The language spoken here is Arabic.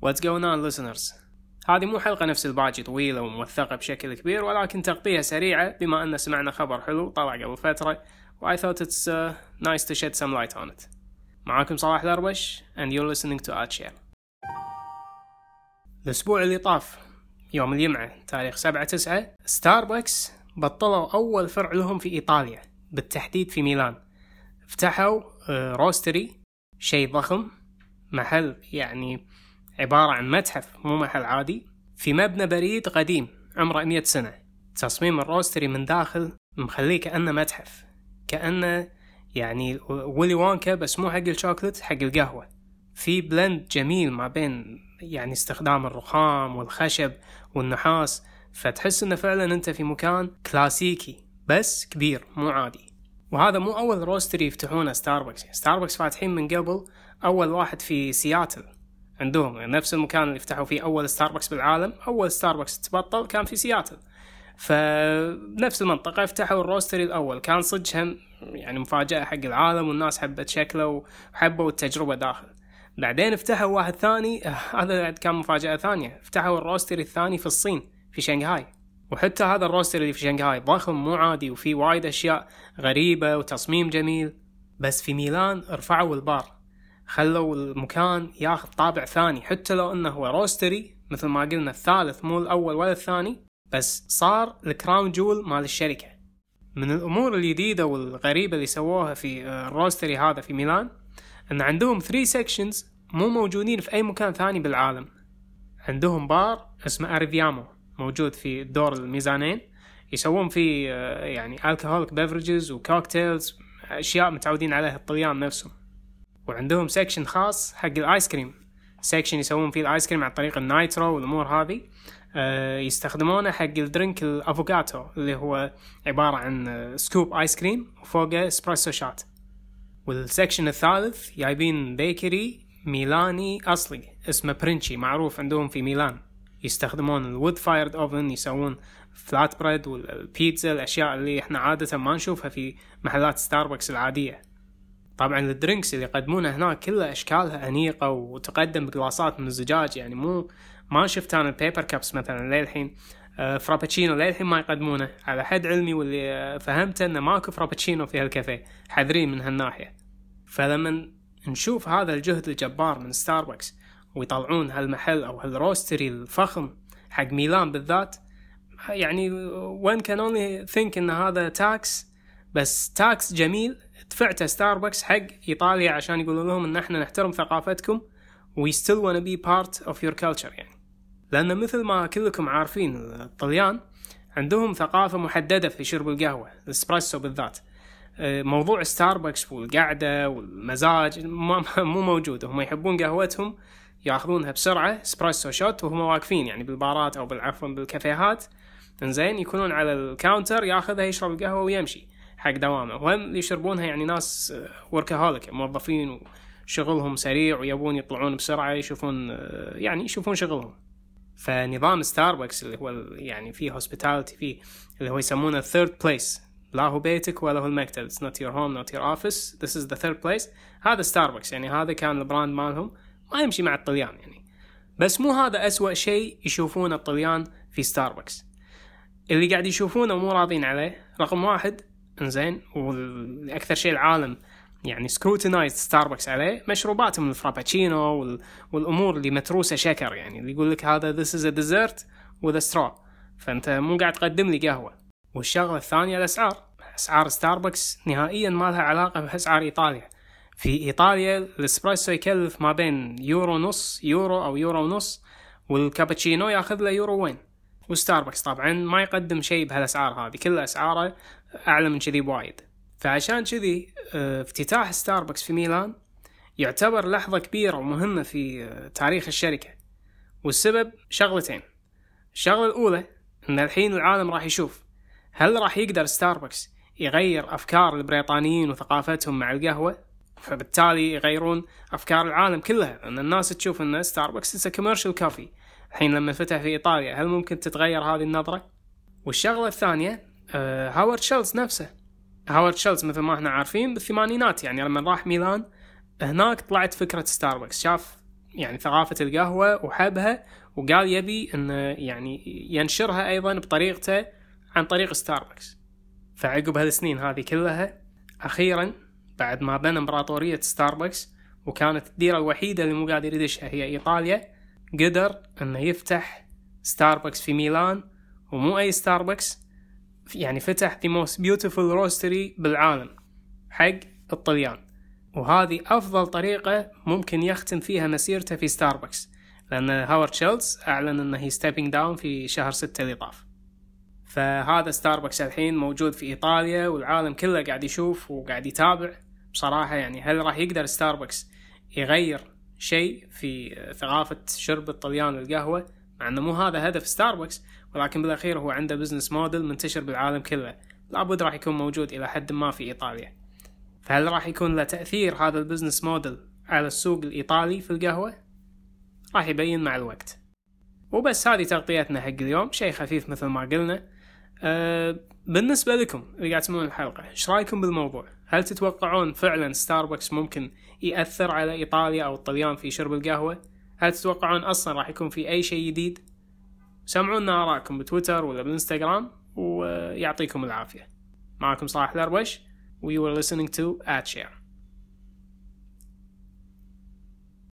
What's going on listeners? هذه مو حلقة نفس الباجي طويلة وموثقة بشكل كبير ولكن تغطية سريعة بما أن سمعنا خبر حلو طلع قبل فترة و I thought it's uh, nice to shed some light on it. معاكم صلاح دربش and you're listening to Artshare الأسبوع اللي طاف يوم الجمعة تاريخ سبعة تسعة ستاربكس بطلوا أول فرع لهم في إيطاليا بالتحديد في ميلان. فتحوا roastery شيء ضخم محل يعني عبارة عن متحف مو محل عادي في مبنى بريد قديم عمره 100 سنة. تصميم ال roastery من داخل مخليه كأنه متحف كأنه يعني Willy Wonka بس مو حق الشوكولات حق القهوة. في blend جميل ما بين يعني استخدام الرخام والخشب والنحاس فتحس إنه فعلا أنت في مكان كلاسيكي بس كبير مو عادي. وهذا مو أول roastery يفتحونه Starbucks. Starbucks فاتحين من قبل أول واحد في سياتل. عندهم. يعني نفس المكان اللي فتحوا فيه أول ستاربكس بالعالم أول ستاربكس تبطل كان في سياتل فنفس المنطقة فتحوا ال roastery الأول. كان صدق يعني مفاجأة حق العالم والناس حبت شكله وحبوا التجربة داخل. بعدين فتحوا واحد ثاني هذا كان مفاجأة ثانية. فتحوا ال roastery الثاني في الصين في شنغهاي. وحتى هذا ال roastery اللي في شنغهاي ضخم مو عادي وفي وايد أشياء غريبة وتصميم جميل. بس في ميلان رفعوا البار. خلوا المكان ياخذ طابع ثاني. حتى لو إنه هو roastery مثل ما قلنا الثالث مو الأول ولا الثاني بس صار ال crown jewel مال الشركة. من الأمور الجديدة والغريبة اللي سووها في ال roastery هذا في ميلان إن عندهم 3 sections مو موجودين في أي مكان ثاني بالعالم. عندهم بار اسمه Arriviamo موجود في دور الميزانين. يسوون فيه يعني alcoholic beverages و cocktails أشياء متعودين عليها الطليان نفسهم. وعندهم section خاص حق ال ice cream section يسوون فيه ال ice cream عن طريق ال nitro والأمور هذه. يستخدمونه حق ال drink ال affogato اللي هو عبارة عن scoop ice cream وفوقه espresso shot وال section الثالث جايبين bakery ميلاني أصلي اسمه Princi معروف عندهم في ميلان. يستخدمون ال wood fired oven يسوون flatbread والبيتزا الأشياء اللي إحنا عادة ما نشوفها في محلات ستاربكس العادية. طبعا ال drinks اللي يقدمونها هناك كلها أشكالها أنيقة وتقدم بقلاصات من الزجاج يعني مو ما شفت أنا ال paper cups مثلا للحين. آه Frappuccino للحين ما يقدمونه. على حد علمي واللي فهمته إنه ماكو Frappuccino في هالكافيه. حذرين من هالناحية. فلما نشوف هذا الجهد الجبار من ستاربكس ويطلعون هالمحل أو هال roastery الفخم حق ميلان بالذات يعني we can only think إن هذا tax بس tax جميل دفعته ستاربكس حق إيطاليا عشان يقولوا لهم إن إحنا نحترم ثقافتكم we still wanna be part of your culture يعني. لأن مثل ما كلكم عارفين الطليان عندهم ثقافة محددة في شرب القهوة الإسبريسو بالذات. موضوع ستاربكس والقعدة والمزاج مو موجود. هم يحبون قهوتهم ياخذونها بسرعة espresso shot وهم واقفين يعني بالبارات أو بالعفوا بالكافيهات. إنزين يكونون على ال counter ياخذها يشرب القهوة ويمشي. حق دوامه. وهم يشربونها يعني ناس workaholic موظفين وشغلهم سريع ويبون يطلعون بسرعة يشوفون يعني يشوفون شغلهم. فنظام ستاربكس اللي هو يعني فيه hospitality فيه اللي هو يسمونه third place. لا هو بيتك ولا هو المكتب. It's not your home not your office. This is the third place. هذا ستاربكس يعني هذا كان ال brand مالهم. ما يمشي مع الطليان يعني. بس مو هذا أسوأ شيء يشوفونه الطليان في ستاربكس اللي قاعد يشوفونه مو راضين عليه. رقم واحد انزين والاكثر شيء العالم يعني scrutinize ستاربكس عليه مشروباتهم الفرابتشينو وال... والأمور اللي متروسة شكر يعني اللي يقول لك هذا a dessert with a straw. فأنت مو قاعد تقدم لي قهوة. والشغلة الثانية الأسعار. أسعار ستاربكس نهائيا ما لها علاقة بأسعار إيطاليا. في إيطاليا الإسبريسو يكلف ما بين يورو نص يورو أو يورو ونص والكابتشينو ياخذ له يورو ونص. وستاربكس طبعا ما يقدم شيء بهالأسعار هذه كل أسعاره أعلى من كذي بوايد. فعشان كذي افتتاح ستاربكس في ميلان يعتبر لحظة كبيرة ومهمة في تاريخ الشركة. والسبب شغلتين. الشغلة الأولى أن الحين العالم راح يشوف هل راح يقدر ستاربكس يغير أفكار الإيطاليين وثقافتهم مع القهوة؟ فبالتالي يغيرون أفكار العالم كلها أن الناس تشوف أن ستاربكس commercial coffee الحين لما فتح في إيطاليا هل ممكن تتغير هذه النظرة؟ والشغلة الثانية آه هاورد شولتز نفسه. هاورد شولتز مثل ما إحنا عارفين بالثمانينات يعني لما راح ميلان هناك طلعت فكرة ستاربكس شاف يعني ثقافة القهوة وحبها وقال يبي انه يعني ينشرها أيضا بطريقته عن طريق ستاربكس فعقب هالسنين هذه كلها أخيرا بعد ما بنى إمبراطورية ستاربكس وكانت الديرة الوحيدة اللي مو قادر يدشها هي إيطاليا قدر إنه يفتح ستاربكس في ميلان ومو أي ستاربكس يعني فتح the most beautiful roastery بالعالم حق الطليان. وهذه أفضل طريقة ممكن يختم فيها مسيرته في ستاربكس لأن هاورد شولتز أعلن أنه he's stepping down في شهر ستة اللي طاف. فهذا ستاربكس الحين موجود في إيطاليا والعالم كله قاعد يشوف وقاعد يتابع. بصراحة يعني هل راح يقدر ستاربكس يغير شيء في ثقافة شرب الطليان للقهوة مع إنه مو هذا هدف ستاربكس ولكن بالأخير هو عنده business model منتشر بالعالم كله. لابد راح يكون موجود إلى حد ما في إيطاليا. فهل راح يكون له تأثير هذا ال business model على السوق الإيطالي في القهوة؟ راح يبين مع الوقت. وبس هذه تغطيتنا حق اليوم. شيء خفيف مثل ما قلنا. أه بالنسبة لكم اللي قاعد تسمعون الحلقة إيش رأيكم بالموضوع؟ هل تتوقعون فعلا ستاربكس ممكن يأثر على إيطاليا أو الطليان في شرب القهوة؟ هل تتوقعون أصلا راح يكون في أي شيء جديد؟ سمعونا آراءكم بتويتر ولا بالإنستغرام ويعطيكم العافية معكم صلاح الأربش we were listening to at